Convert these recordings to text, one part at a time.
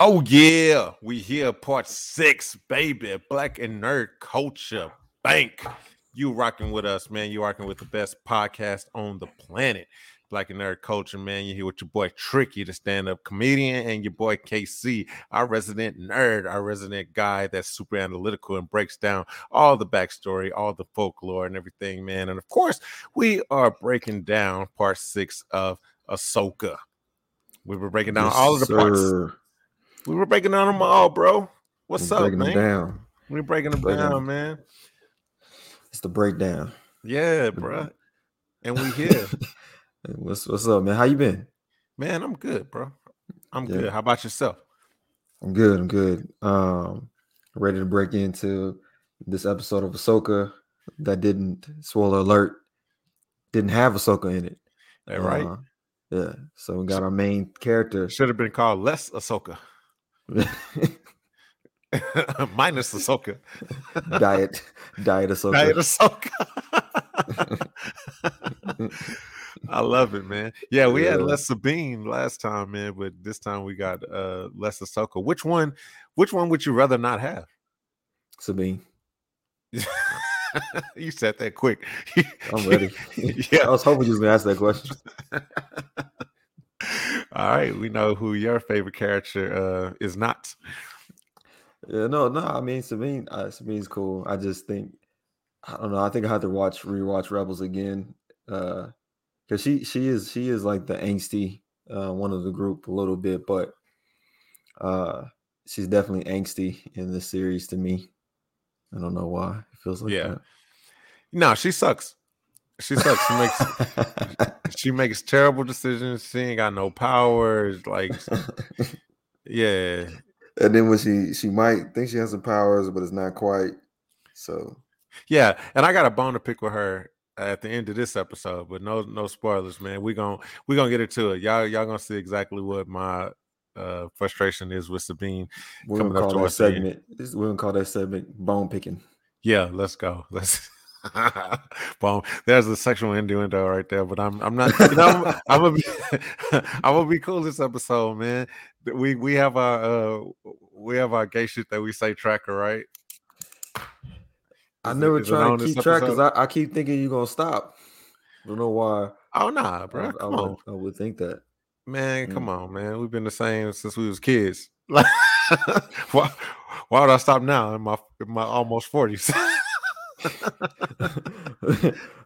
Oh yeah, we here part six, baby. Black and nerd culture bank. You rocking with us, man. You rocking with the best podcast on the planet. Black and nerd culture, man. You here with your boy Tricky, the stand-up comedian, and your boy KC, our resident nerd, our resident guy that's super analytical and breaks down all the backstory, all the folklore, and everything, man. And of course, we are breaking down part six of Ahsoka. We were breaking down Yes, all of the parts. We were breaking down them all, bro. What's We're up, breaking man? them down. We're breaking them Breaking down, man. It's the breakdown. Yeah, bro. And we here, What's what's up, man? How you been? man. I'm good, bro. I'm Yeah. good. How about yourself? I'm good. I'm good. Um, ready to break into this episode of Ahsoka that didn't spoiler alert didn't have Ahsoka in it. That right? Uh, yeah. So we got our main character. Should have been called less Ahsoka, minus Ahsoka. diet, diet Ahsoka. Diet Ahsoka. I love it, man. Yeah, we had Yeah. less Sabine last time, man, but this time we got uh less Ahsoka. Which one? Which one would you rather not have? Sabine. you said that quick. I'm ready. yeah. I was hoping you was gonna ask that question. All right, we know who your favorite character uh is not. Yeah, no, no. I mean, Sabine, uh, Sabine's cool. I just think, I don't know. I think I have to watch rewatch Rebels again, uh, because she she is she is like the angsty uh, one of the group a little bit, but uh, she's definitely angsty in this series to me. I don't know why it feels like Yeah. No, she sucks. She sucks. She makes she makes terrible decisions. She ain't got no powers. Like, yeah, and then when she she might think she has some powers, but it's not quite. So yeah. And I got a bone to pick with her at the end of this episode, but no no spoilers, man. We gonna we gonna get into it. Y'all y'all gonna see exactly what my uh frustration is with Sabine. we're Coming gonna up call that the end. segment. This, we're gonna call that segment bone picking. Yeah, let's go. Let's. Boom. There's a sexual innuendo right there, but I'm I'm not. You know, I'm, I'm gonna be I'm gonna be cool this episode, man. We we have our uh we have our gay shit that we say tracker, right? I Is never it try to keep track because? I, I keep thinking you're gonna stop. I Don't know why. Oh nah, bro. I, I Come would, on, I would think that. man. Come Mm. on, man. We've been the same since we was kids. Like, why, why would I stop now in my in my almost forties?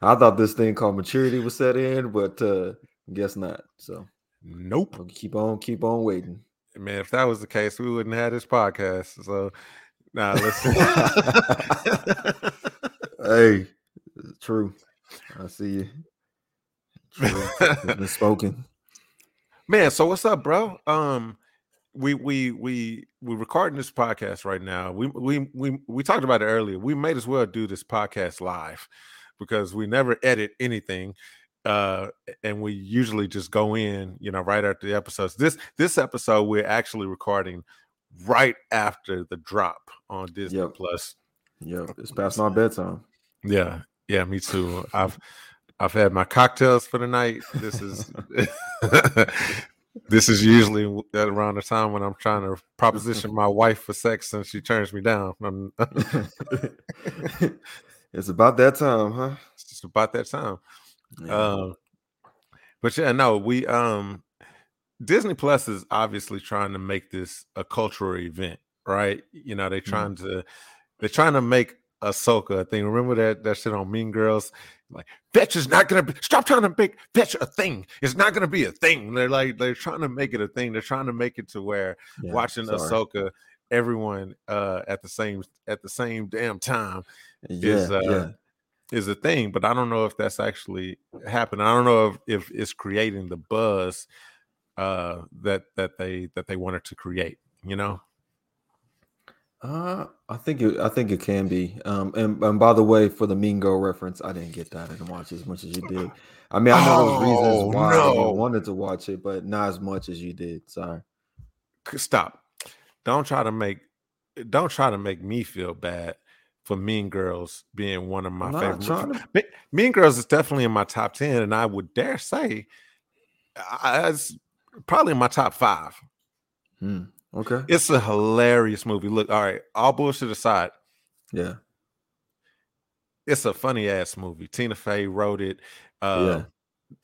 I thought this thing called maturity was set in, but uh guess not. So nope. I'll keep on, keep on waiting. Man, if that was the case, we wouldn't have this podcast. So, nah, listen. Hey, true. I see you. True. It's been spoken. Man, so what's up, bro? Um, we we we we recording this podcast right now. We we we we talked about it earlier. We might as well do this podcast live because we never edit anything. Uh, and we usually just go in, you know, right after the episodes. This this episode we're actually recording right after the drop on Disney Yep. Plus. Yeah, it's past my bedtime. Yeah, yeah, me too. I've I've had my cocktails for the night. This is this is usually around the time when I'm trying to proposition my wife for sex and she turns me down. It's about that time, huh? it's just about that time. Yeah. Um, but yeah, no, we um Disney Plus is obviously trying to make this a cultural event, right? You know, they're trying to they're trying to make Ahsoka thing. Remember that that shit on Mean Girls? Like, fetch is not gonna be stop trying to make fetch a thing. It's not gonna be a thing. They're like they're trying to make it a thing. They're trying to make it to where Yeah, watching sorry. Ahsoka, everyone uh at the same at the same damn time Yeah, is, uh, yeah. is a thing, but I don't know if that's actually happening. I don't know if, if it's creating the buzz uh that that they that they wanted to create, you know? Uh, I think it. I think it can be. Um, and, and by the way, for the Mean Girl reference, I didn't get that. I didn't watch as much as you did. I mean, I know those Oh, reasons why no. you wanted to watch it, but not as much as you did. Sorry. Stop. Don't try to make don't try to make me feel bad for Mean Girls being one of my I'm favorite. to- Mean Girls is definitely in my top 10 and I would dare say I, it's probably in my top 5. Hmm. Okay. It's a hilarious movie. Look, all right, all bullshit aside, Yeah. it's a funny ass movie. Tina Fey wrote it. Uh, Yeah.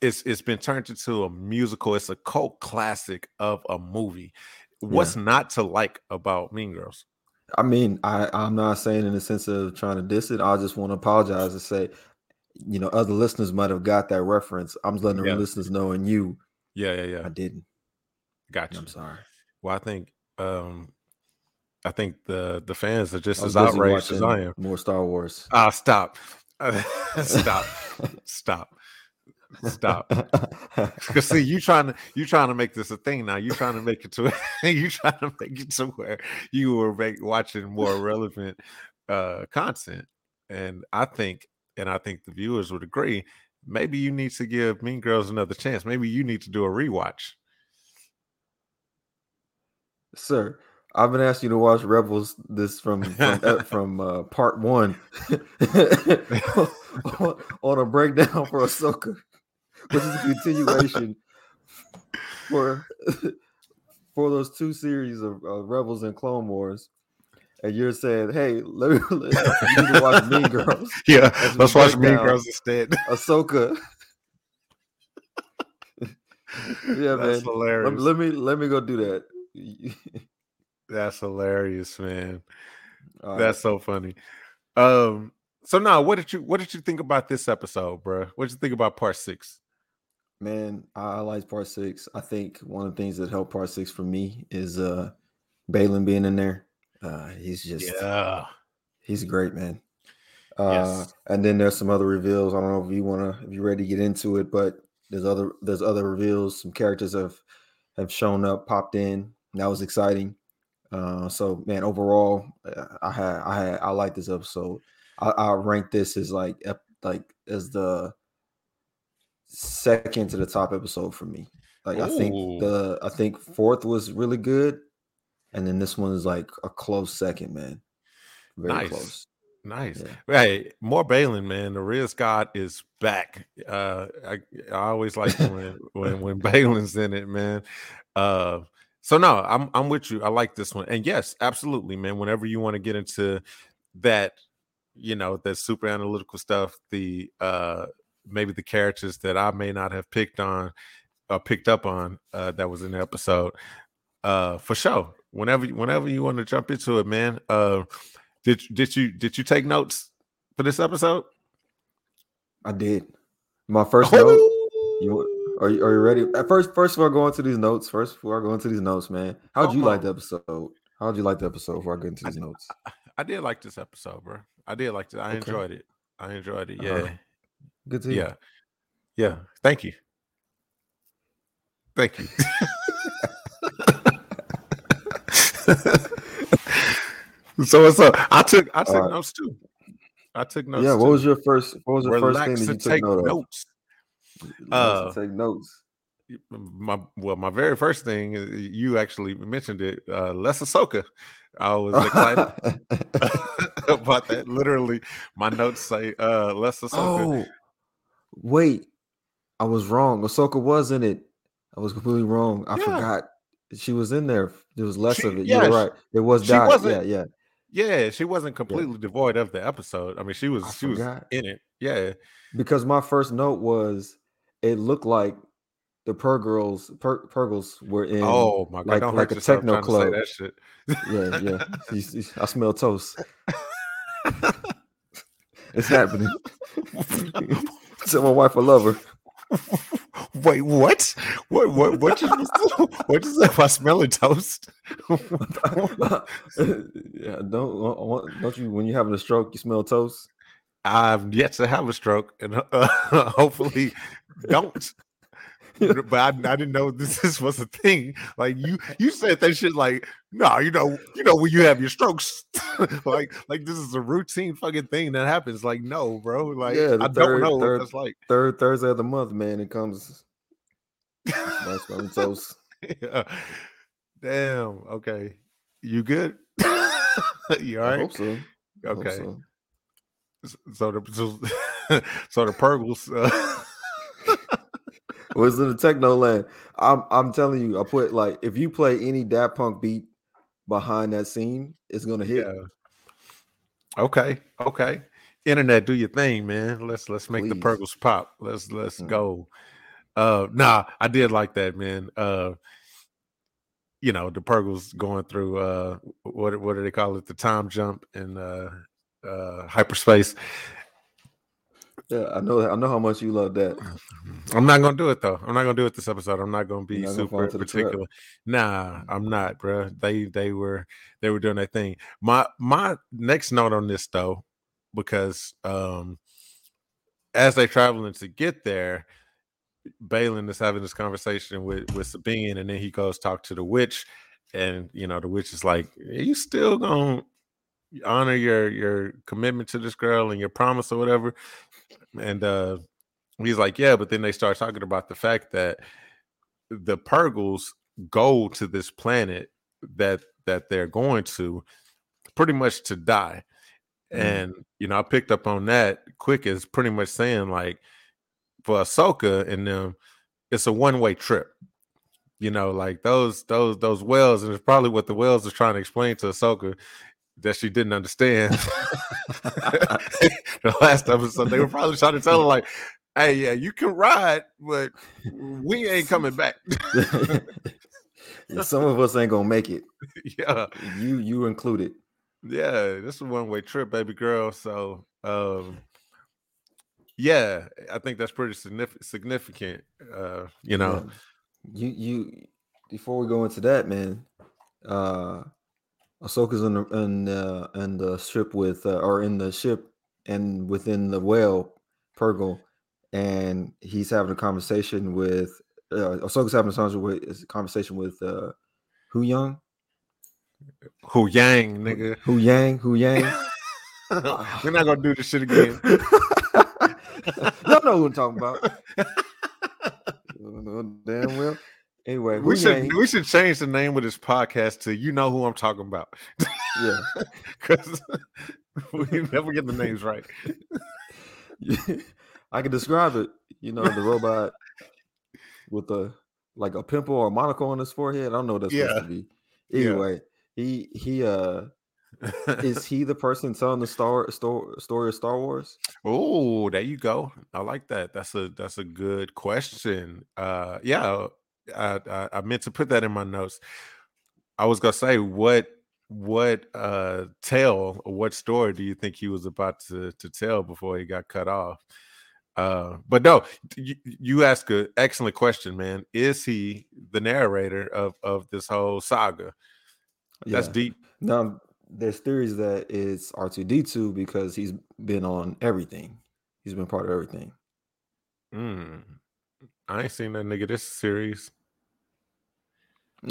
It's it's been turned into a musical. It's a cult classic of a movie. What's not to like about Mean Girls? I mean, I I'm not saying in the sense of trying to diss it. I just want to apologize and say, you know, other listeners might have got that reference. I'm just letting the listeners know, and you, Yeah, yeah, yeah. I didn't. Gotcha. I'm sorry. Well, I think um I think the the fans are just as outraged as I am. More Star Wars. Ah, stop. stop. Stop. Stop. Because see, you trying to you trying to make this a thing now. You trying to make it to you trying to make it to where you were make, watching more relevant uh content. And I think, and I think the viewers would agree, maybe you need to give Mean Girls another chance. Maybe you need to do a rewatch. Sir, I've been asking you to watch Rebels this from from, uh, from uh, part one on, on a breakdown for Ahsoka, which is a continuation for for those two series of uh, Rebels and Clone Wars. And you're saying, "Hey, let me let, you need to watch Mean Girls, Yeah, let's watch Mean Girls instead. Ahsoka." yeah, man. That's hilarious. Let, let me let me go do that. That's hilarious, man. All right. That's so funny. Um, so now what did you what did you think about this episode, bro? What did you think about part six? Man, I, I like part six. I think one of the things that helped part six for me is uh Baylan being in there. Uh he's just Yeah. he's great, man. Uh Yes. and then there's some other reveals. I don't know if you wanna if you're ready to get into it, but there's other there's other reveals. Some characters have have shown up, popped in. That was exciting. Uh so man, overall, uh, I had I had I like this episode. I, I rank this as like ep- like as the second to the top episode for me. Like I think the I think fourth was really good, and then this one is like a close second, man. Very Nice. close. Nice. Yeah. Hey, more Baylan, man. The Riz God is back. Uh I, I always like when when when Baylan's in it, man. Uh so no, I'm I'm with you. I like this one. And yes, absolutely, man. Whenever you want to get into that, you know, that super analytical stuff, the uh maybe the characters that I may not have picked on or picked up on uh that was in the episode. Uh for sure. Whenever whenever you want to jump into it, man. Uh did did you did you take notes for this episode? I did. My first note. You are you, are you ready? At first, first before I go into these notes, first before I go into these notes, man, how'd you like the episode? How'd you like the episode before I get into these notes? I did like this episode, bro. I did like it. I Okay. enjoyed it. I enjoyed it. Uh-huh. Yeah. Good to you. Yeah. hear. Yeah. Thank you. Thank you. so what's up? I took I took Alright. notes too. I took notes. Yeah. What too. was your first? What was the first thing that you took take note notes. Uh, take notes. My well, my very first thing you actually mentioned it. Uh, less Ahsoka. I was excited about that. Literally, my notes say uh, less Ahsoka. oh, wait, I was wrong. Ahsoka was in it. I was completely wrong. I Yeah. forgot she was in there. There was less She- of it. yeah, You're right. It was she Yeah, yeah. Yeah, she wasn't completely devoid of the episode. I mean, she was I she was in it. Yeah, Because my first note was it looked like the Per Girls, Per Purgles were in. oh my god, like- don't like a techno club. that shit. Yeah, yeah. You- you- I smell toast. It's happening. Tell my wife I love her. Wait, what? What? What? What? You, what you say about smelling toast? yeah, don't wa- don't you when you're having a stroke you smell toast? I've yet to have a stroke, and uh, hopefully don't. but I, I didn't know this, this was a thing. Like you, you said that shit. Like, no, you know, you know when you have your strokes, like, like this is a routine fucking thing that happens. Like, no, bro. Like, Yeah, I don't know third- what that's like. Third Thursday of the month, man, it comes. Smelling toast. Yeah. Damn. Okay. You good? you all hope so. Okay. so. So the so, so the Purgles. Uh, Was in the techno land. I'm I'm telling you, I put like if you play any Daft Punk beat behind that scene it's gonna hit. Yeah. Okay. Okay. Internet, do your thing, man. Let's let's make the Please. Purgles pop. Let's let's Mm. go. Uh nah, I did like that, man. Uh you know, the Purgles going through uh what what do they call it? The time jump in uh uh hyperspace. Yeah, I know. I know how much you love that. I'm not gonna do it though. I'm not gonna do it this episode. I'm not gonna be not gonna super trap. particular. Nah, I'm not, bro. They they were they were doing their thing. My my next note on this though, because um as they're traveling to get there, Baylan is having this conversation with with Sabine, and then he goes talk to the witch, and you know the witch is like, "Are you still gonna honor your your commitment to this girl and your promise or whatever?" And uh he's like, "Yeah," but then they start talking about the fact that the Purgles go to this planet that that they're going to pretty much to die. Mm. And you know, I picked up on that quick is pretty much saying like for Ahsoka and them, it's a one-way trip. You know, like those those those wells, and it's probably what the wells are trying to explain to Ahsoka that she didn't understand. the last episode, they were probably trying to tell her like, "Hey, yeah, you can ride, but we ain't coming back." Yeah, Some of us ain't gonna make it. yeah, You you included. yeah, this is a one way trip, baby girl. So, um, yeah, I think that's pretty significant. Significant, uh, you know. Yeah. You you before we go into that, man, uh Ahsoka's in the in uh in the ship with uh, or in the ship and within the whale Purgle, and he's having a conversation with uh Ahsoka's having a conversation with, is a conversation with uh Hu Young, Huyang, nigga. Huyang, Hu Yang. We're not gonna do this shit again. Y'all know who I'm talking about. Damn well. Anyway, Hu we should Yang, we should change the name of this podcast to "You Know Who I'm Talking About" yeah. because we never get the names right. I can describe it. You know, the robot with a like a pimple or a monocle on his forehead. I don't know what that's Yeah. supposed to be. Yeah. Anyway, he he uh is he the person telling the star, sto- story of Star Wars? Oh, there you go. I like that. That's a that's a good question. Uh yeah, I, I I meant to put that in my notes. I was gonna say what what uh tale or what story do you think he was about to to tell before he got cut off? Uh but no, you, you ask an excellent question, man. Is he the narrator of of this whole saga? That's Yeah. deep. Now there's theories that it's R2D2 because he's been on everything. He's been part of everything. Mm. I ain't seen that nigga this series.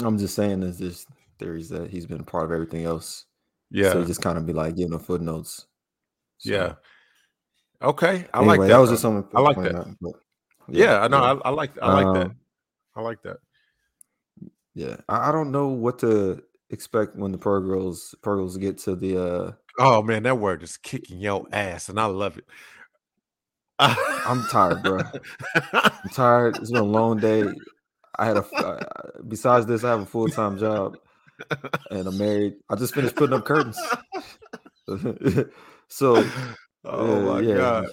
I'm just saying there's just theories that he's been part of everything else. Yeah. So just kind of be like giving them footnotes. So, Yeah. Okay. I anyway, like that. that was just something. I like that. out, but Yeah, I know. yeah. I, I like I like that. Um, I like that. Yeah, I, I don't know what to expect when the Pearl Girls get to the. uh Oh man, that word is kicking your ass, and I love it. I'm tired, bro. I'm tired. It's been a long day. I had a. Uh, besides this, I have a full time job, and I'm married. I just finished putting up curtains. so oh my yeah, god.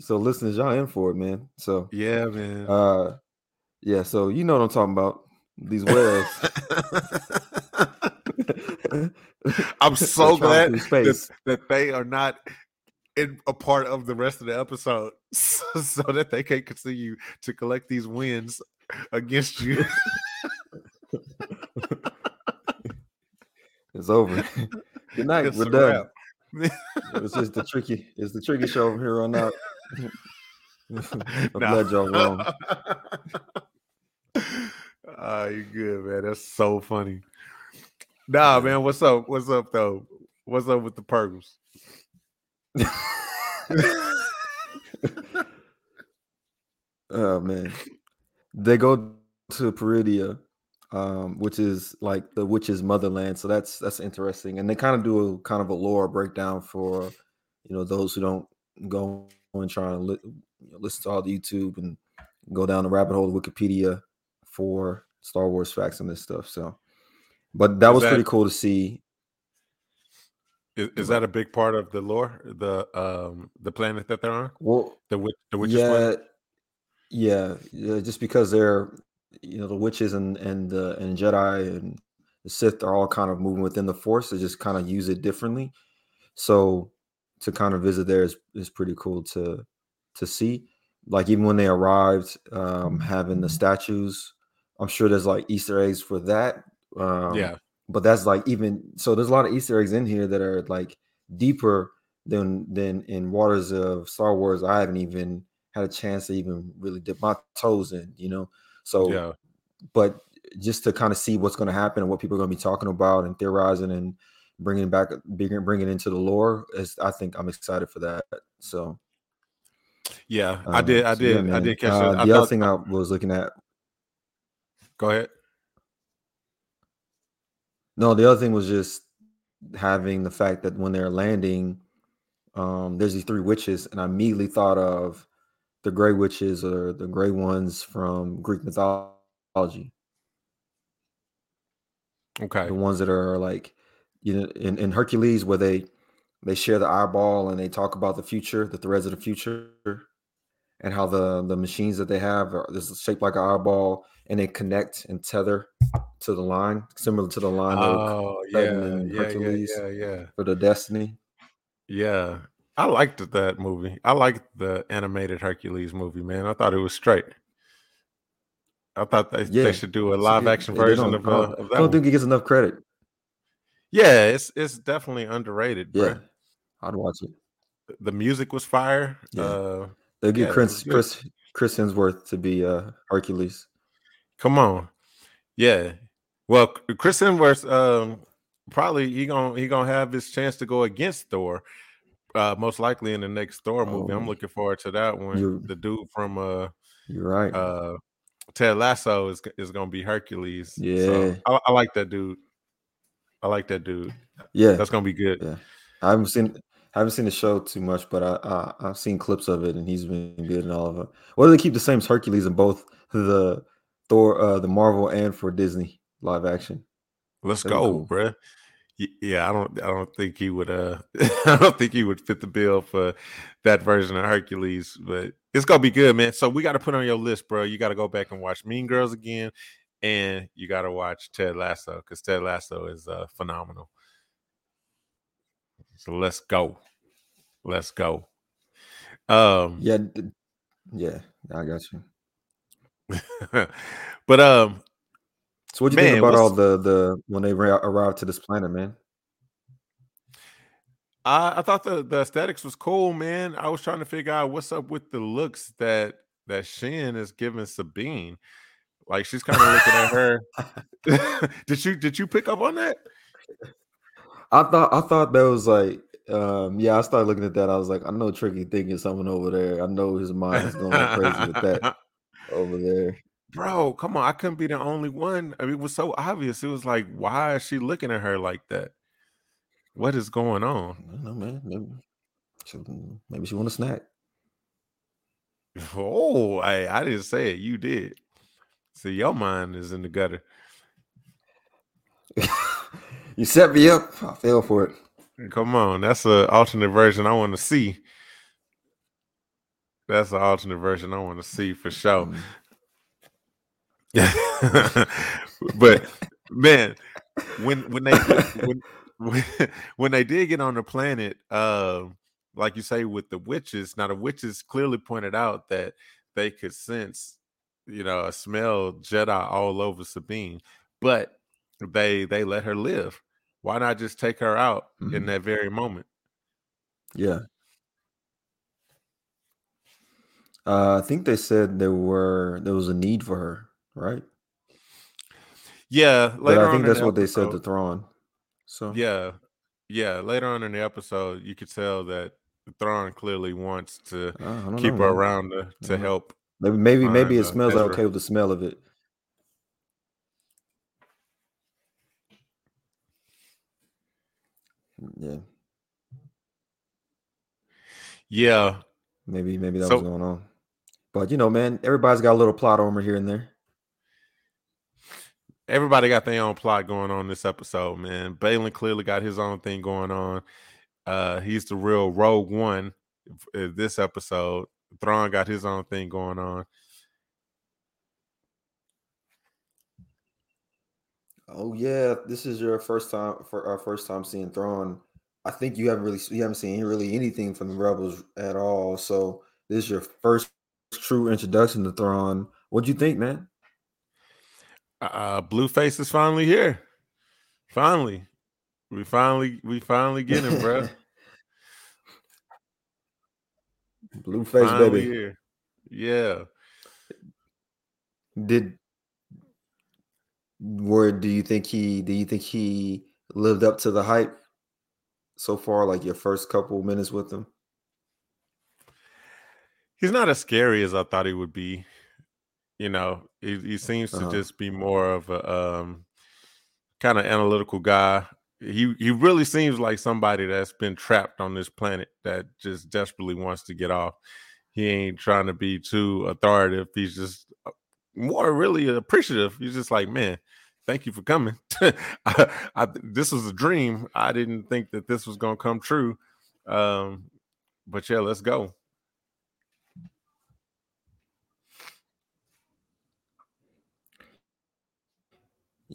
so listeners, y'all in for it, man. So Yeah, man. uh, yeah, so you know what I'm talking about. These whales. I'm so glad that, that they are not in a part of the rest of the episode, so, so that they can continue to collect these wins against you. It's over. Good night. It's We're done. wrap. It's just the tricky. It's the tricky show from here on out. I'm Nah. glad y'all wrong. Ah, you good, man. That's so funny. Nah, man. What's up? What's up, though? What's up with the Purgles? Oh man, they go to Peridea, um, which is like the witch's motherland. So that's that's interesting, and they kind of do a kind of a lore breakdown for you know those who don't go and try to li- you know, listen to all the YouTube and go down the rabbit hole of Wikipedia for Star Wars facts and this stuff. So But that Is was that- pretty cool to see. Is, is that a big part of the lore? The um the planet that they're on? Well, The witch the witches yeah, planet? yeah, yeah, just because they're you know the witches and and the and Jedi and the Sith are all kind of moving within the Force. They just kind of use it differently. So to kind of visit there is is pretty cool to to see. Like even when they arrived, um, having the statues, I'm sure there's like Easter eggs for that. Um, yeah. but that's like even so there's a lot of easter eggs in here that are like deeper than than in waters of star wars i haven't even had a chance to even really dip my toes in you know so Yeah. but just to kind of see what's going to happen and what people are going to be talking about and theorizing and bringing back bringing bringing into the lore is i think i'm excited for that so Yeah. I um, did I so yeah, did I did catch uh, it. I the other thought- thing i was looking at go ahead. No, the other thing was just having the fact that when they're landing, um, there's these three witches, and I immediately thought of the gray witches or the gray ones from Greek mythology. Okay. The ones that are like, you know, in, in Hercules, where they they share the eyeball and they talk about the future, the threads of the future, and how the the machines that they have are this is shaped like an eyeball, and they connect and tether to the line, similar to the line Oh yeah, yeah, yeah, yeah, yeah. for the Destiny. Yeah. I liked that movie. I liked the animated Hercules movie, man. I thought it was straight. I thought they, Yeah, they should do a live action version of, uh, don't, I don't one. think he gets enough credit. Yeah, it's it's definitely underrated, Yeah, bruh. I'd watch it. The music was fire. Yeah. Uh They get Yeah, Chris. Chris Chris Hemsworth to be uh Hercules. Come on, yeah. Well, Chris Hemsworth, um, probably he gonna he gonna have his chance to go against Thor, uh, most likely in the next Thor movie. I'm Oh. looking forward to that one. The dude from uh You're right. uh Ted Lasso is is gonna be Hercules. Yeah. so I, I like that dude. I like that dude. yeah, That's gonna be good. yeah. I haven't seen I haven't seen the show too much, but I, I I've seen clips of it, and he's been good in all of it. Why do they keep the same Hercules in both the Thor, uh, the Marvel, and for Disney live action? Let's That'd go, cool. bruh. Yeah, I don't I don't think he would uh I don't think he would fit the bill for that version of Hercules, but it's gonna be good, man. So we gotta put on your list, bro. You gotta go back and watch Mean Girls again, and you gotta watch Ted Lasso because Ted Lasso is uh phenomenal. So let's go. Let's go. Um Yeah, yeah, I got you. but um So what do you Man, think about all the the when they ra- arrived to this planet, man? I, I thought the, the aesthetics was cool, man. I was trying to figure out what's up with the looks that that Shin is giving Sabine. Like she's kind of looking at her. did you did you pick up on that? I thought I thought that was like um yeah, I started looking at that. I was like, I know Tricky thinking something over there. I know his mind is going crazy with that over there. Bro, come on. I couldn't be the only one. I mean, it was so obvious. It was like, why is she looking at her like that? What is going on? I don't know, man. Maybe she, mm, maybe she want a snack. Oh, I, I didn't say it. You did. See, your mind is in the gutter. you set me up. I fell for it. Come on, that's an alternate version I want to see. That's an alternate version I want to see for sure. Mm. But man, when when they when, when when they did get on the planet, um, like you say with the witches, now the witches clearly pointed out that they could sense, you know, a smell Jedi all over Sabine, but they they let her live. Why not just take her out in Mhm. that very moment? Yeah. Uh, I think they said there were there was a need for her, right? Yeah, But later I think in that's the what they said to episode- Thrawn. So Yeah, yeah. Later on in the episode, you could tell that Thrawn clearly wants to ah, I keep know, her man. around to, to help. Maybe maybe maybe it smells Ezra. okay with the smell of it. Mm, yeah, Yeah, maybe maybe that So- was going on. But you know, man, everybody's got a little plot armor here and there. Everybody got their own plot going on this episode, man. Baylan clearly got his own thing going on. Uh, he's the real Rogue One this episode. Thrawn got his own thing going on. Oh yeah, this is your first time for our first time seeing Thrawn. I think you haven't really you haven't seen really anything from the Rebels at all. So this is your first true introduction to Thrawn. What'd you think, man? Uh, Blueface is finally here. Finally, we finally we finally get him, bro. Blueface finally baby. Here. Yeah. Did where do you think he do you think he lived up to the hype so far like your first couple minutes with him he's not as scary as i thought he would be you know he, he seems to uh-huh. just be more of a um, kind of analytical guy he he really seems like somebody that's been trapped on this planet that just desperately wants to get off he ain't trying to be too authoritative he's just uh, more really appreciative he's just like man thank you for coming. I, I, this was a dream. I didn't think that this was going to come true. Um, but yeah, let's go.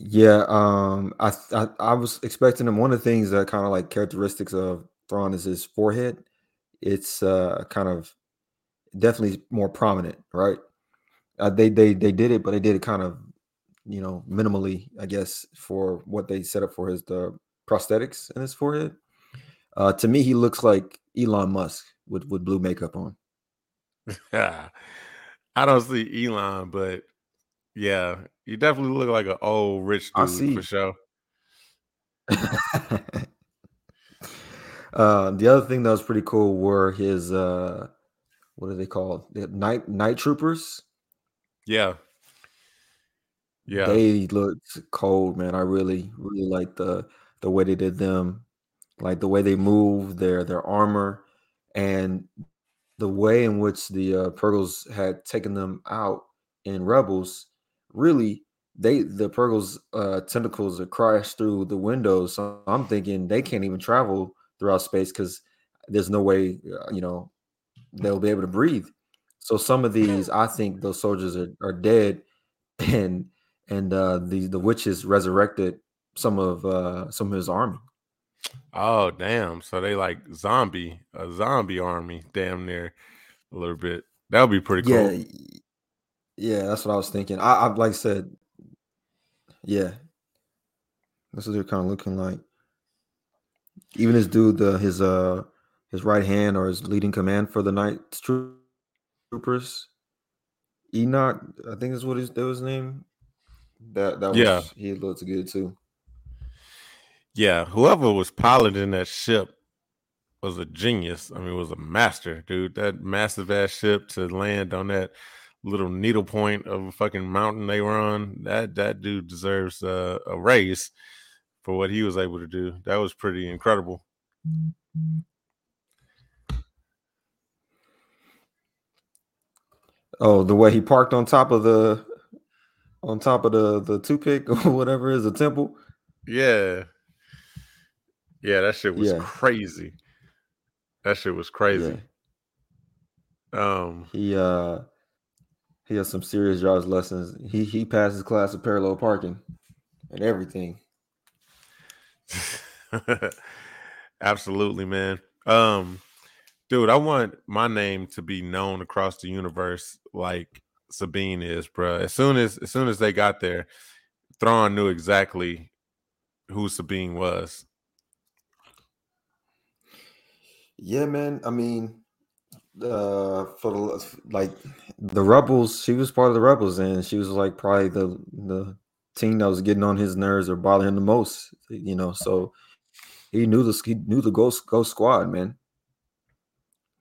Yeah, um, I, I, I was expecting him. One of the things that kind of like characteristics of Thrawn is his forehead. It's uh kind of definitely more prominent, right? Uh, they they they did it, but they did it kind of you know, minimally, I guess, for what they set up for his the prosthetics in his forehead. Uh, to me, he looks like Elon Musk with with blue makeup on. Yeah, I don't see Elon, but yeah, you definitely look like an old rich dude for sure. uh, the other thing that was pretty cool were his uh, what are they called? The night night troopers. Yeah, yeah. They looked cold, man. I really, really like the the way they did them, like the way they move, their their armor, and the way in which the uh, Purrgils had taken them out in Rebels. Really, they the Purrgils uh, tentacles are crashed through the windows. So I'm thinking they can't even travel throughout space because there's no way, uh, you know, they'll be able to breathe. So some of these, I think those soldiers are, are dead, and and uh, the the witches resurrected some of uh, some of his army. Oh damn! So they like zombie a zombie army, damn near a little bit. That would be pretty cool. Yeah, yeah, that's what I was thinking. I, I like I said, yeah, that's what they're kind of looking like. Even this dude, the his uh his right hand or his leading command for the night troopers, Enoch, I think is what his that was his name. That that was yeah. he looked good too. Yeah, whoever was piloting that ship was a genius. I mean, was a master, dude. That massive ass ship to land on that little needle point of a fucking mountain they were on. That that dude deserves uh, a raise for what he was able to do. That was pretty incredible. Oh, the way he parked on top of the on top of the the toothpick or whatever is a temple. Yeah. Yeah, that shit was yeah. crazy. That shit was crazy. Yeah. Um he uh he has some serious driver's lessons. He he passes class of parallel parking and everything. Absolutely, man. Um dude, I want my name to be known across the universe like Sabine is, bro. As soon as as soon as they got there, Thrawn knew exactly who Sabine was. Yeah, man. I mean, uh, for the like the rebels, she was part of the rebels, and she was like probably the the team that was getting on his nerves or bothering him the most. You know, so he knew the he knew the Ghost Ghost Squad, man.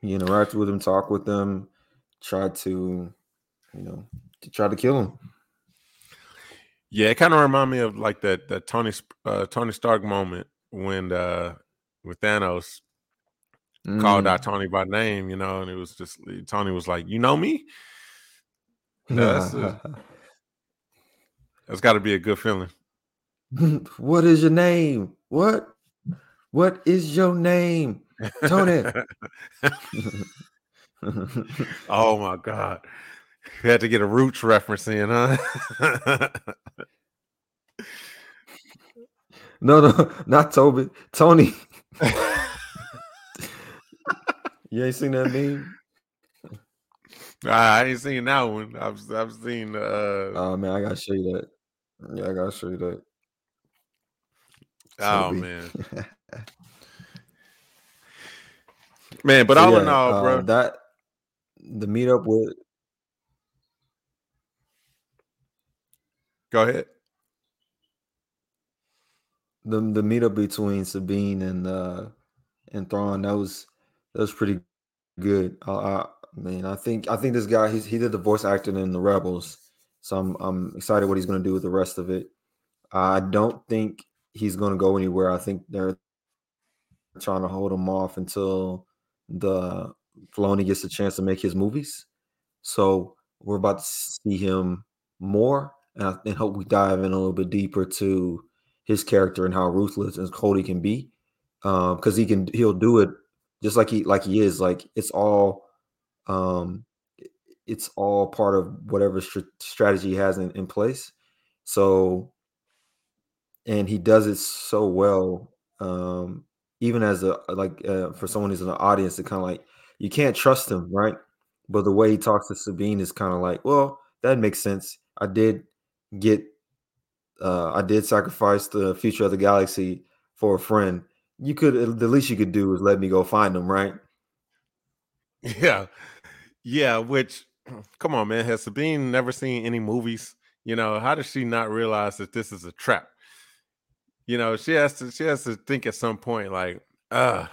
He interacted with them, talked with them, tried to you know, to try to kill him. Yeah, it kind of remind me of like that that Tony uh, Tony Stark moment when uh with Thanos mm. called out Tony by name, you know, and it was just Tony was like, "You know me." That's got to be a good feeling. what is your name? What? What is your name? Tony. oh my god. You had to get a roots reference in, huh? no, no, not Toby. Tony. You ain't seen that meme? I ain't seen that one. I've I've seen uh Oh man, I gotta show you that. Yeah, I gotta show you that. Oh man. man, but so, all yeah, in all, uh, bro. That the meetup with Go ahead. The the meetup between Sabine and uh and Thrawn that was that was pretty good. I, I mean, I think I think this guy he's, he did the voice acting in the Rebels, so I'm I'm excited what he's going to do with the rest of it. I don't think he's going to go anywhere. I think they're trying to hold him off until the Filoni gets a chance to make his movies. So we're about to see him more and I and hope we dive in a little bit deeper to his character and how ruthless and cold he can be. Because um, he can, he'll do it just like he like he is. Like it's all, um, it's all part of whatever strategy he has in, in place. So, and he does it so well. Um, even as a like uh, for someone who's in the audience, it kind of like you can't trust him, right? But the way he talks to Sabine is kind of like, well, that makes sense. I did get uh I did sacrifice the future of the galaxy for a friend. You could the least you could do is let me go find them, right? Yeah. Yeah, which come on, man. Has Sabine never seen any movies? You know, how does she not realize that this is a trap? You know, she has to she has to think at some point, like, uh,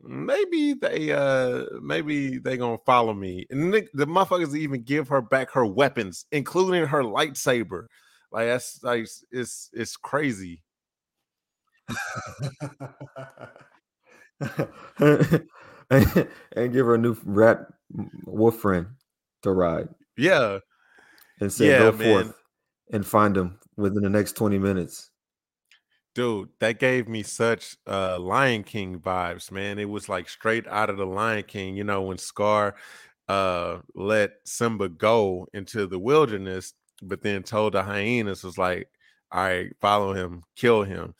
maybe they uh maybe they gonna follow me and the, the motherfuckers even give her back her weapons including her lightsaber like that's like it's it's crazy and give her a new rat wolf friend to ride yeah and say yeah, go man. forth and find him within the next 20 minutes Dude, that gave me such uh Lion King vibes, man. It was like straight out of the Lion King, you know, when Scar uh let Simba go into the wilderness, but then told the hyenas was like, all right, follow him, kill him.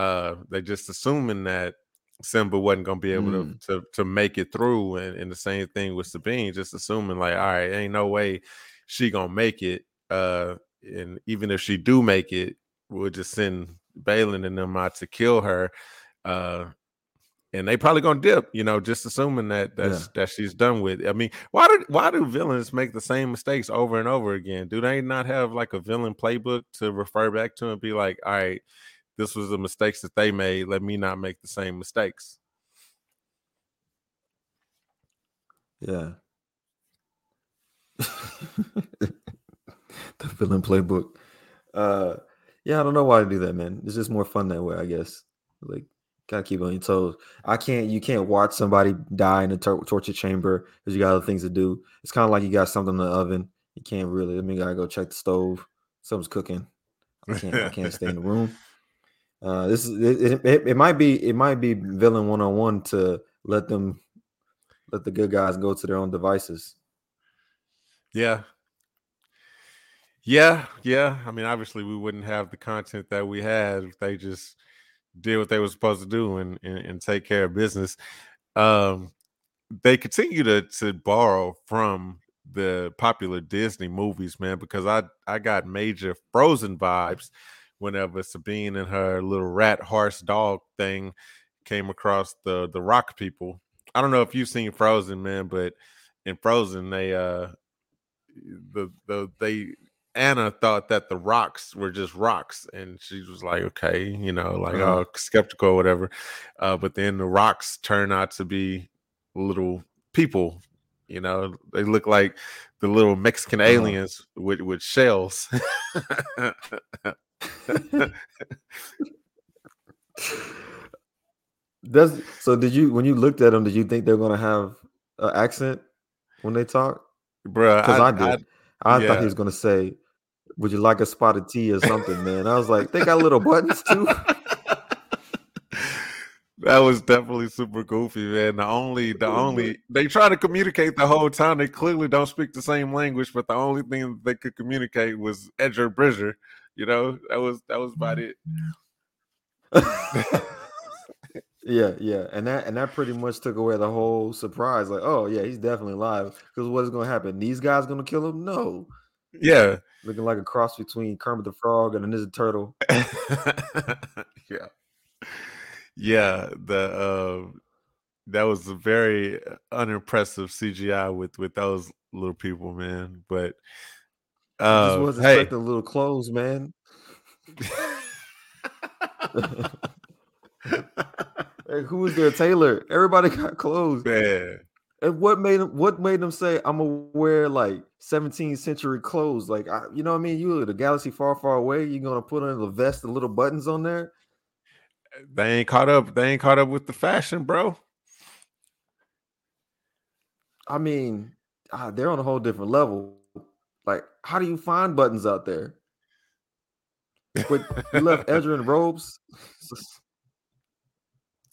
Uh they just assuming that Simba wasn't gonna be able mm. to, to to make it through, and, and the same thing with Sabine, just assuming like, all right, ain't no way she gonna make it. Uh, and even if she do make it, we'll just send Baylan and them out to kill her. Uh, and they probably gonna dip, you know, just assuming that that's yeah. that she's done with. I mean, why do why do villains make the same mistakes over and over again? Do they not have like a villain playbook to refer back to and be like, all right, this was the mistakes that they made. Let me not make the same mistakes. Yeah. the villain playbook. Uh yeah, I don't know why to do that, man. It's just more fun that way, I guess. Like, gotta keep on your toes. I can't. You can't watch somebody die in a tor- torture chamber because you got other things to do. It's kind of like you got something in the oven. You can't really. I mean, you gotta go check the stove. Something's cooking. I can't. I can't stay in the room. Uh, this is it, it, it. might be. It might be villain one on one to let them let the good guys go to their own devices. Yeah, yeah, yeah. I mean, obviously, we wouldn't have the content that we had if they just did what they were supposed to do and and, and take care of business. Um, they continue to to borrow from the popular Disney movies, man, because I I got major Frozen vibes whenever Sabine and her little rat horse dog thing came across the the rock people. I don't know if you've seen Frozen, man, but in Frozen they uh the the they Anna thought that the rocks were just rocks, and she was like, "Okay, you know, like uh-huh. uh, skeptical or whatever." Uh, but then the rocks turn out to be little people. You know, they look like the little Mexican uh-huh. aliens with with shells. Does so? Did you when you looked at them? Did you think they're gonna have an accent when they talk? Bro, because I, I, did. I, I yeah. thought he was gonna say would you like a spot of tea or something, man? I was like, they got little buttons too. that was definitely super goofy, man. The only, the only, they try to communicate the whole time. They clearly don't speak the same language, but the only thing that they could communicate was Ezra Bridger. You know, that was that was about mm-hmm. it. yeah, yeah, and that and that pretty much took away the whole surprise. Like, oh yeah, he's definitely alive. Because what is going to happen? These guys going to kill him? No. Yeah, looking like a cross between Kermit the Frog and a Ninja Turtle. yeah, yeah. The uh, that was a very unimpressive CGI with with those little people, man. But uh, just wasn't hey. expecting little clothes, man. who was their tailor? Everybody got clothes. Man. And what made them what made them say I'm gonna wear like 17th century clothes? Like I, you know what I mean? You the galaxy far, far away, you're gonna put on the vest, the little buttons on there. They ain't caught up, they ain't caught up with the fashion, bro. I mean, ah, they're on a whole different level. Like, how do you find buttons out there? But you left Ezra in robes.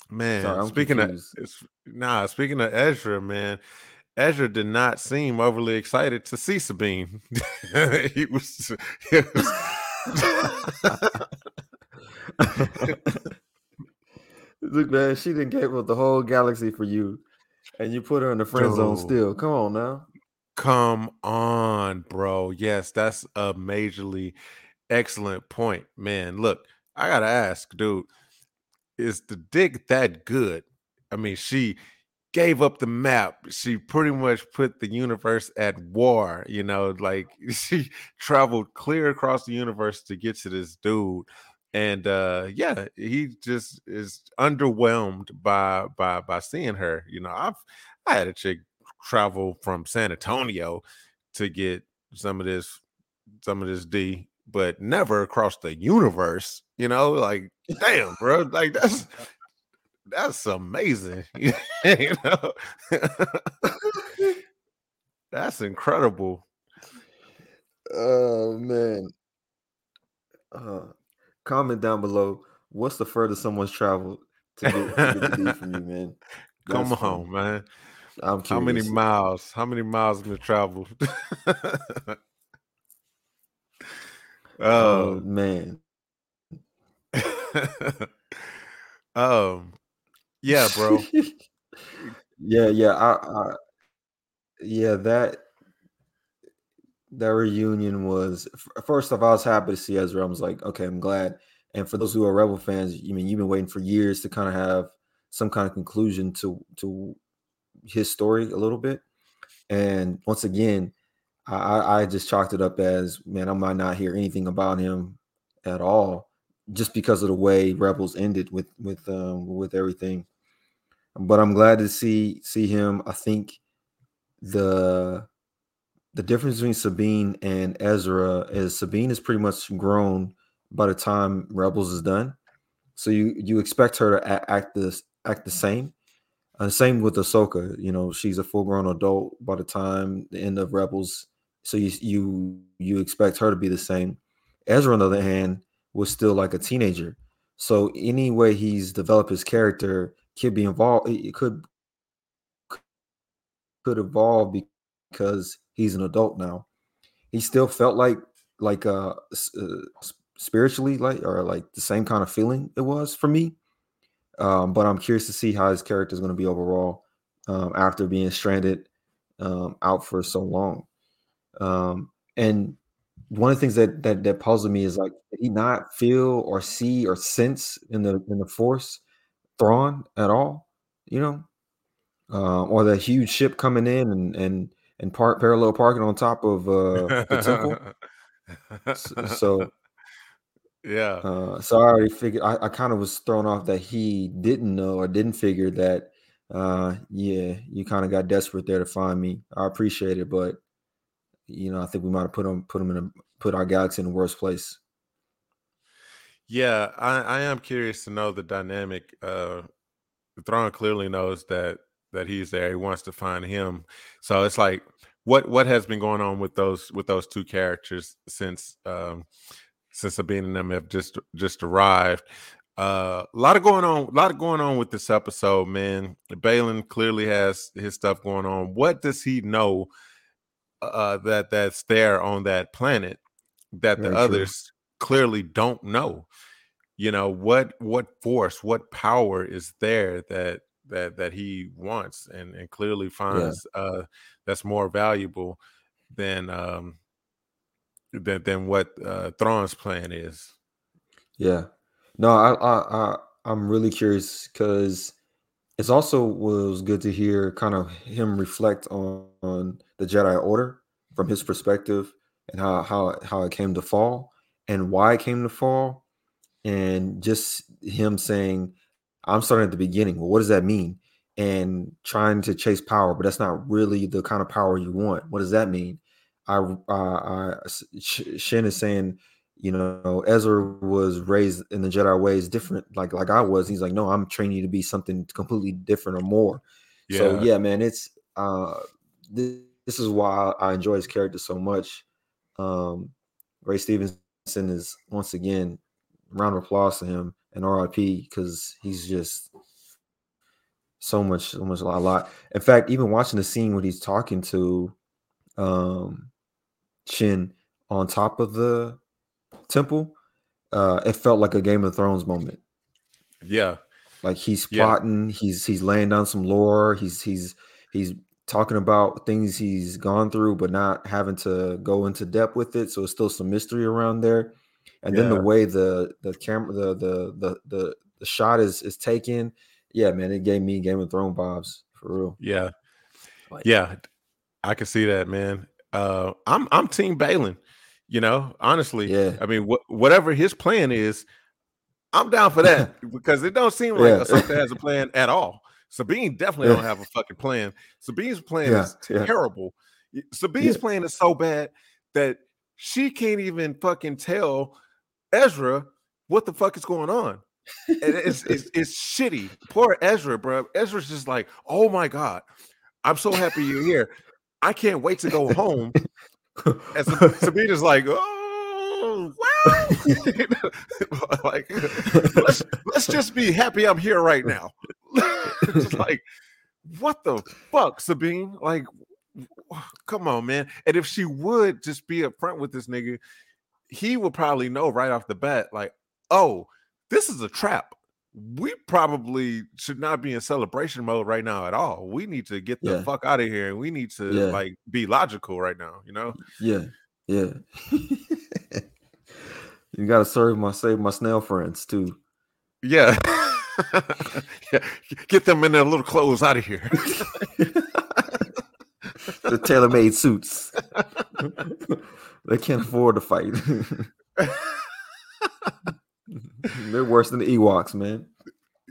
Man, Sorry, speaking confused. of it's, nah, speaking of Ezra, man, Ezra did not seem overly excited to see Sabine. he was, he was... Look, man, she didn't gave up the whole galaxy for you, and you put her in the friend Dude. zone still. Come on now. Come on, bro. Yes, that's a majorly excellent point, man. Look, I gotta ask, dude is the dick that good? I mean, she gave up the map. She pretty much put the universe at war, you know, like she traveled clear across the universe to get to this dude. And uh yeah, he just is underwhelmed by by by seeing her. You know, I've I had a chick travel from San Antonio to get some of this some of this D but never across the universe. You know, like damn, bro, like that's that's amazing. you know, that's incredible. Oh man. Uh, comment down below. What's the furthest someone's traveled to get, to get the from you, man? That's Come on, man. I'm curious. How many miles? How many miles been traveled? Oh, oh man. um yeah, bro. yeah, yeah. I, I yeah, that that reunion was first off, I was happy to see Ezra. I was like, okay, I'm glad. And for those who are Rebel fans, you mean you've been waiting for years to kind of have some kind of conclusion to to his story a little bit. And once again, I, I just chalked it up as man, I might not hear anything about him at all, just because of the way Rebels ended with with um, with everything. But I'm glad to see see him. I think the the difference between Sabine and Ezra is Sabine is pretty much grown by the time Rebels is done. So you you expect her to act this act the same. And same with Ahsoka. You know, she's a full grown adult by the time the end of Rebels so you you you expect her to be the same. Ezra, on the other hand, was still like a teenager. So any way he's developed his character could be involved. It could could evolve because he's an adult now. He still felt like like uh, uh spiritually like or like the same kind of feeling it was for me. Um, but I'm curious to see how his character is going to be overall um, after being stranded um, out for so long. Um, and one of the things that that that puzzled me is like, did he not feel or see or sense in the in the force Thrawn at all? You know, uh, or the huge ship coming in and and and part parallel parking on top of uh, the temple. so, so yeah. Uh, so I already figured. I, I kind of was thrown off that he didn't know or didn't figure that. Uh, yeah, you kind of got desperate there to find me. I appreciate it, but you know, I think we might have put them put them in a put our galaxy in the worst place. Yeah, I, I am curious to know the dynamic. Uh Thrawn clearly knows that that he's there. He wants to find him. So it's like what what has been going on with those with those two characters since um since Sabine and them have just just arrived. Uh, a lot of going on, a lot of going on with this episode, man. Baylan clearly has his stuff going on. What does he know uh, that that's there on that planet that Very the true. others clearly don't know? You know what what force, what power is there that that that he wants and and clearly finds yeah. uh, that's more valuable than um, than than what uh, Thrawn's plan is. Yeah, no, I I, I I'm really curious because it's also was good to hear kind of him reflect on, on the Jedi Order from his perspective and how how how it came to fall and why it came to fall, and just him saying, "I'm starting at the beginning." Well, what does that mean? And trying to chase power, but that's not really the kind of power you want. What does that mean? I, uh, I Shin is saying, you know, Ezra was raised in the Jedi ways different, like like I was. He's like, no, I'm training you to be something completely different or more. Yeah. So yeah, man, it's uh, this, this is why I enjoy his character so much. Um, Ray Stevenson is once again round of applause to him and RIP because he's just so much, so much a lot. In fact, even watching the scene when he's talking to um Shin on top of the temple, uh, it felt like a Game of Thrones moment. Yeah. Like he's plotting, yeah. he's he's laying down some lore, he's he's he's talking about things he's gone through, but not having to go into depth with it. So it's still some mystery around there. And yeah. then the way the the camera the the the the, the shot is is taken, yeah, man, it gave me Game of Thrones vibes for real. Yeah. Like, yeah. I can see that, man uh, I'm I'm Team Baylan. You know, honestly, yeah. I mean, wh- whatever his plan is, I'm down for that because it don't seem like yeah. Ahsoka has a plan at all. Sabine definitely yeah. don't have a fucking plan. Sabine's plan yeah. is terrible. Sabine's plan is so bad that she can't even fucking tell Ezra what the fuck is going on. it's, it's, it's shitty. Poor Ezra, bro. Ezra's just like, oh my god, I'm so happy you're here. I can't wait to go home. and Sabina's like, oh, wow. like, let's, let's just be happy I'm here right now. like, what the fuck, Sabine? Like, come on, man. And if she would just be upfront with this nigga, he would probably know right off the bat, like, oh, this is a trap we probably should not be in celebration mode right now at all. We need to get the yeah. fuck out of here and we need to yeah. like be logical right now, you know? Yeah. Yeah. you gotta serve my save my snail friends too. Yeah. yeah. Get them in their little clothes out of here. the tailor-made suits. they can't afford to fight. They're worse than the Ewoks, man.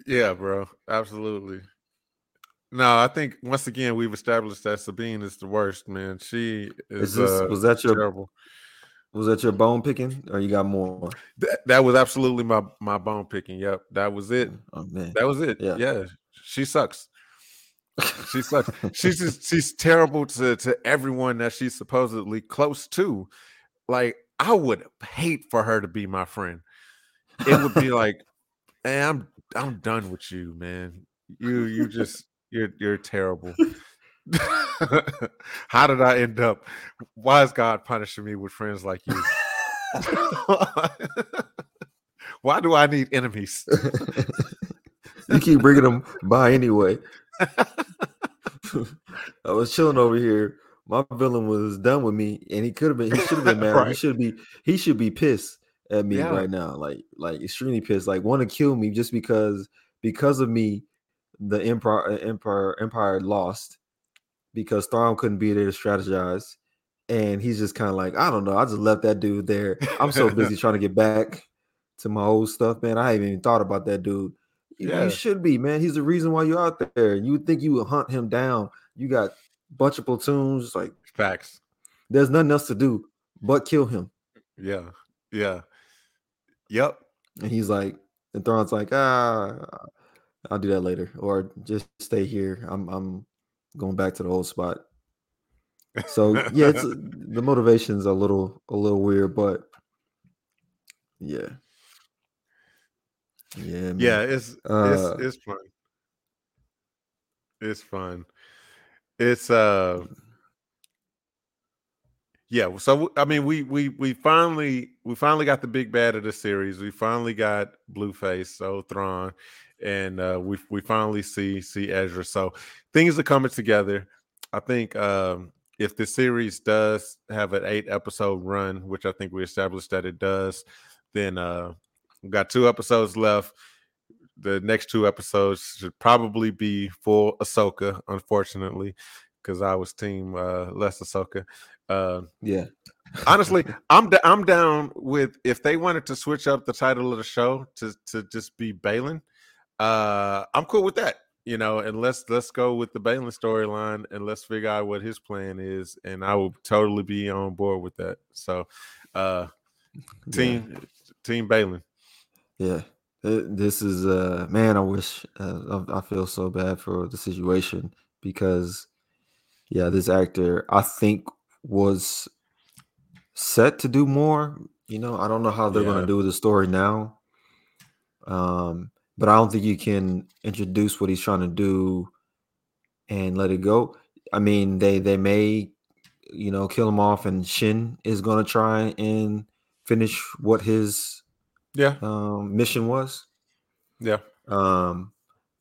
Yeah, bro. Absolutely. No, I think once again we've established that Sabine is the worst, man. She is. is this, uh, was that your terrible? Was that your bone picking, or you got more? That, that was absolutely my my bone picking. Yep, that was it. Oh man, that was it. Yeah, yeah. She sucks. She sucks. she's just she's terrible to to everyone that she's supposedly close to. Like I would hate for her to be my friend it would be like, hey, I'm I'm done with you, man. You you just you're you're terrible. How did I end up? Why is God punishing me with friends like you? Why do I need enemies? you keep bringing them by anyway. I was chilling over here. My villain was done with me, and he could have been. He should have been mad. right. He should be. He should be pissed at me yeah. right now, like like extremely pissed, like want to kill me just because because of me, the empire uh, empire empire lost because Thrawn couldn't be there to strategize, and he's just kind of like I don't know, I just left that dude there. I'm so busy trying to get back to my old stuff, man. I haven't even thought about that dude. You, yeah. you should be, man. He's the reason why you're out there. You would think you would hunt him down. You got bunch of platoons, like facts. There's nothing else to do but kill him. Yeah, yeah. Yep. And he's like, and Thrawn's like, ah, I'll do that later, or just stay here. I'm I'm going back to the old spot. So yeah, it's the motivation's a little a little weird, but yeah. Yeah, man. yeah, it's Uh, it's it's fun. It's fun. It's uh yeah, so I mean we we we finally we finally got the big bad of the series. We finally got Blueface, so Thrawn, and uh we we finally see see Ezra. So things are coming together. I think um if the series does have an eight episode run, which I think we established that it does, then uh we've got two episodes left the next two episodes should probably be full Ahsoka, unfortunately, because I was team uh, less Ahsoka. Uh, yeah. honestly, I'm d- I'm down with if they wanted to switch up the title of the show to to just be Baylan. Uh, I'm cool with that. You know, and let's let's go with the Baylan storyline and let's figure out what his plan is, and I will totally be on board with that. So, uh, team team Baylan. Yeah. Uh, This is uh man, I wish uh, I, I feel so bad for the situation because yeah, this actor I think was set to do more. You know, I don't know how they're Yeah. gonna do the story now. Um, but I don't think you can introduce what he's trying to do and let it go. I mean, they they may, you know, kill him off, and Shin is gonna try and finish what his Yeah, um, mission was. yeah, Um,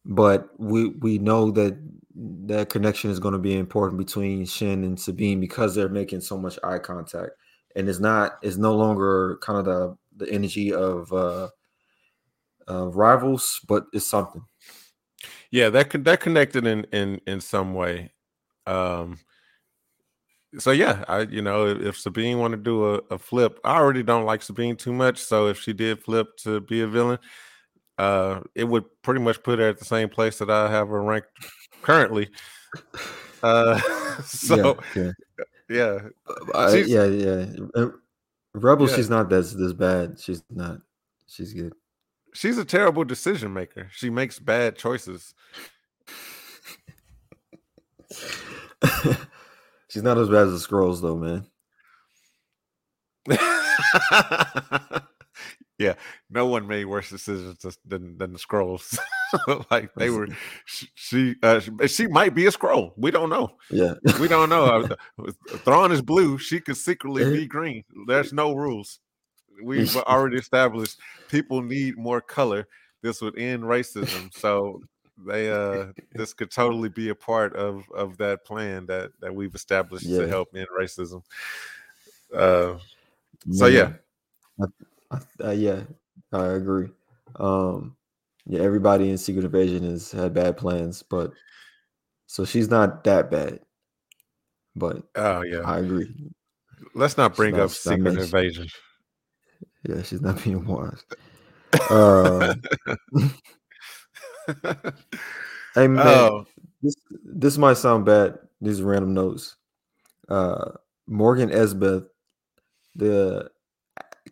but we we know that that connection is going to be important between Shin and Sabine because they're making so much eye contact, and it's not it's no longer kind of the the energy of uh, uh rivals, but it's something. yeah. That that connected in in in some way. Um, so yeah, I you know if, if Sabine want to do a, a flip, I already don't like Sabine too much. So if she did flip to be a villain, uh, it would pretty much put her at the same place that I have her ranked currently. Uh, so yeah, yeah, I- yeah, yeah. Uh, Rebel, Yeah. she's not this this bad. She's not. She's good. she's a terrible decision maker. She makes bad choices. she's not as bad as the Skrulls, though, man. yeah, no one made worse decisions than than the Skrulls. like they were, she she, uh, she might be a Skrull. We don't know. Yeah, We don't know. Thrawn is blue. She could secretly be green. There's no rules. We've already established people need more color. This would end racism. So they uh this could totally be a part of of that plan that that we've established Yeah. to help end racism. Uh So, yeah. I, I, uh, yeah, I agree. Um, yeah, everybody in Secret Invasion has had bad plans, but so she's not that bad. But oh yeah. I agree. Let's not bring up not secret invasion. Yeah, she's not being wise. Uh, hey man, oh this this might sound bad. These random notes. Uh, Morgan Elsbeth, the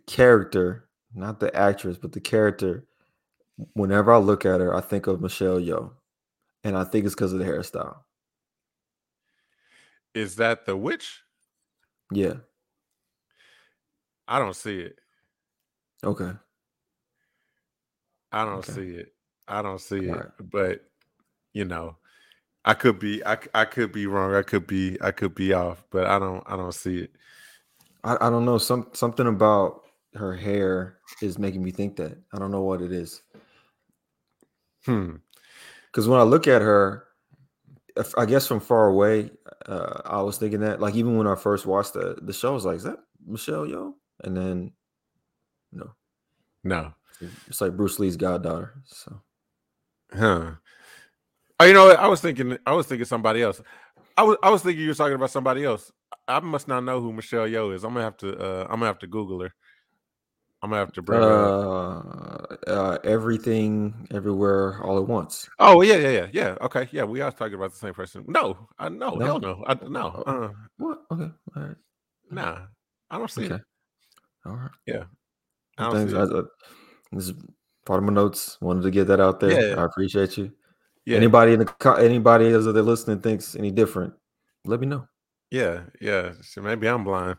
character, not the actress, but the character. Whenever I look at her, I think of Michelle Yeoh, and I think it's because of the hairstyle. is that the witch? Yeah. I don't see it. Okay. I don't Okay. see it. I don't see it. But you know, I could be I, I could be wrong. I could be I could be off, but I don't I don't see it. I, I don't know. Some something about her hair is making me think that. I don't know what it is. Hmm. Because when I look at her, if, I guess from far away, uh, I was thinking that. Like even when I first watched the the show, I was like, "Is that Michelle Yeoh?" And then, no, No. it's like Bruce Lee's goddaughter. So Huh. Oh, you know? I was thinking I was thinking somebody else. I was I was thinking you were talking about somebody else. I must not know who Michelle Yeoh is. I'm gonna have to uh I'm gonna have to Google her. I'm gonna have to bring her up. uh, uh, everything, everywhere, all at once. Oh yeah, yeah, yeah, yeah. Okay, yeah, we are talking about the same person. No, I no, No? hell no, I no, uh, What? Okay. All right. nah, I don't see Okay. it. All right. I don't Thanks. see I, it. uh, this is part of my notes. Wanted to get that out there. Yeah. I appreciate you. Yeah, Anybody in the anybody else that they're listening thinks any different, let me know. Yeah, yeah. So maybe I'm blind.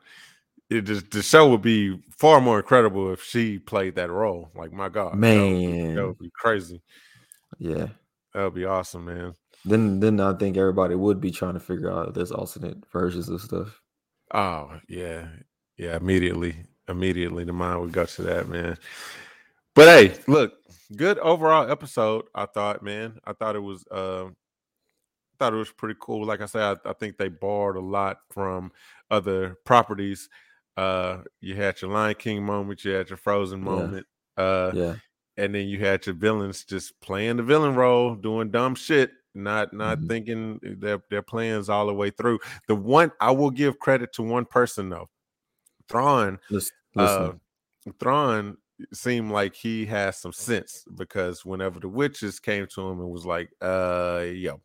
It just the show would be far more incredible if she played that role. Like my God, man, that would be crazy. Yeah, that would be awesome, man. Then, then I think everybody would be trying to figure out if there's alternate versions of stuff. Oh yeah, yeah. Immediately, immediately, the mind would go to that, man. But hey, look, good overall episode. I thought, man. I thought it was. Uh, I thought it was pretty cool. Like I said, I, I think they borrowed a lot from other properties. Uh, you had your Lion King moment, you had your Frozen moment. Yeah. Uh, yeah. And then you had your villains just playing the villain role, doing dumb shit, not not mm-hmm. thinking their their plans all the way through. The one I will give credit to one person though, Thrawn. Listen, uh, Thrawn seemed like he has some sense because whenever the witches came to him and was like, uh, yo,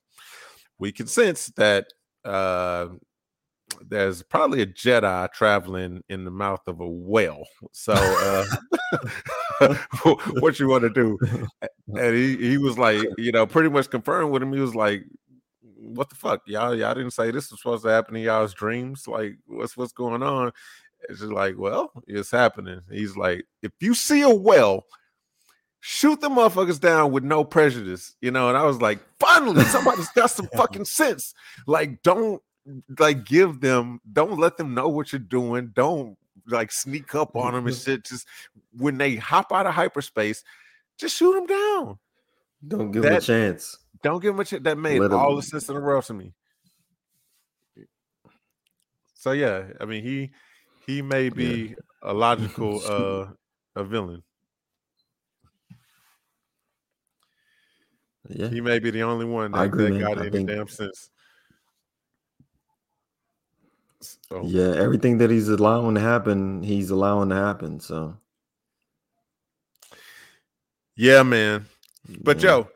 we can sense that uh there's probably a Jedi traveling in the mouth of a whale. So, uh, what you want to do? And he, he was like, you know, pretty much confirmed with him. He was like, "What the fuck, y'all? Y'all didn't say this was supposed to happen in y'all's dreams. Like, what's what's going on?" It's just like, well, it's happening. He's like, if you see a well, shoot the motherfuckers down with no prejudice, you know. And I was like, finally, somebody's got some fucking sense. Like, don't like give them, don't let them know what you're doing. Don't like sneak up on them and shit. Just when they hop out of hyperspace, just shoot them down. Don't give that, them a chance. Don't give them a chance. That made let all them. the sense in the world to me. So yeah, I mean he he may be yeah. a logical uh a villain. Yeah, he may be the only one that, agree, that got I any think... damn sense. So. Yeah, everything that he's allowing to happen, he's allowing to happen. So, yeah, man. But yeah. Joe,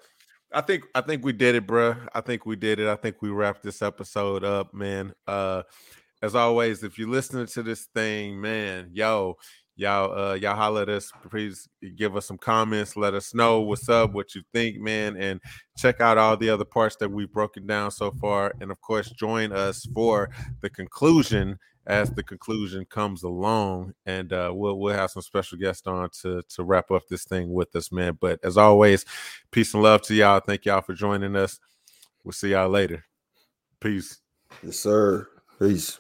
I think I think we did it, bro. I think we did it. I think we wrapped this episode up, man. Uh, as always, if you're listening to this thing, man, yo, y'all uh y'all holler at us. Please give us some comments. Let us know what's up what you think man and check out all the other parts that we've broken down so far. And of course join us for the conclusion as the conclusion comes along. And uh we'll we'll have some special guests on to to wrap up this thing with us man. But as always peace and love to y'all. Thank y'all for joining us. We'll see y'all later. Peace. Yes sir. Peace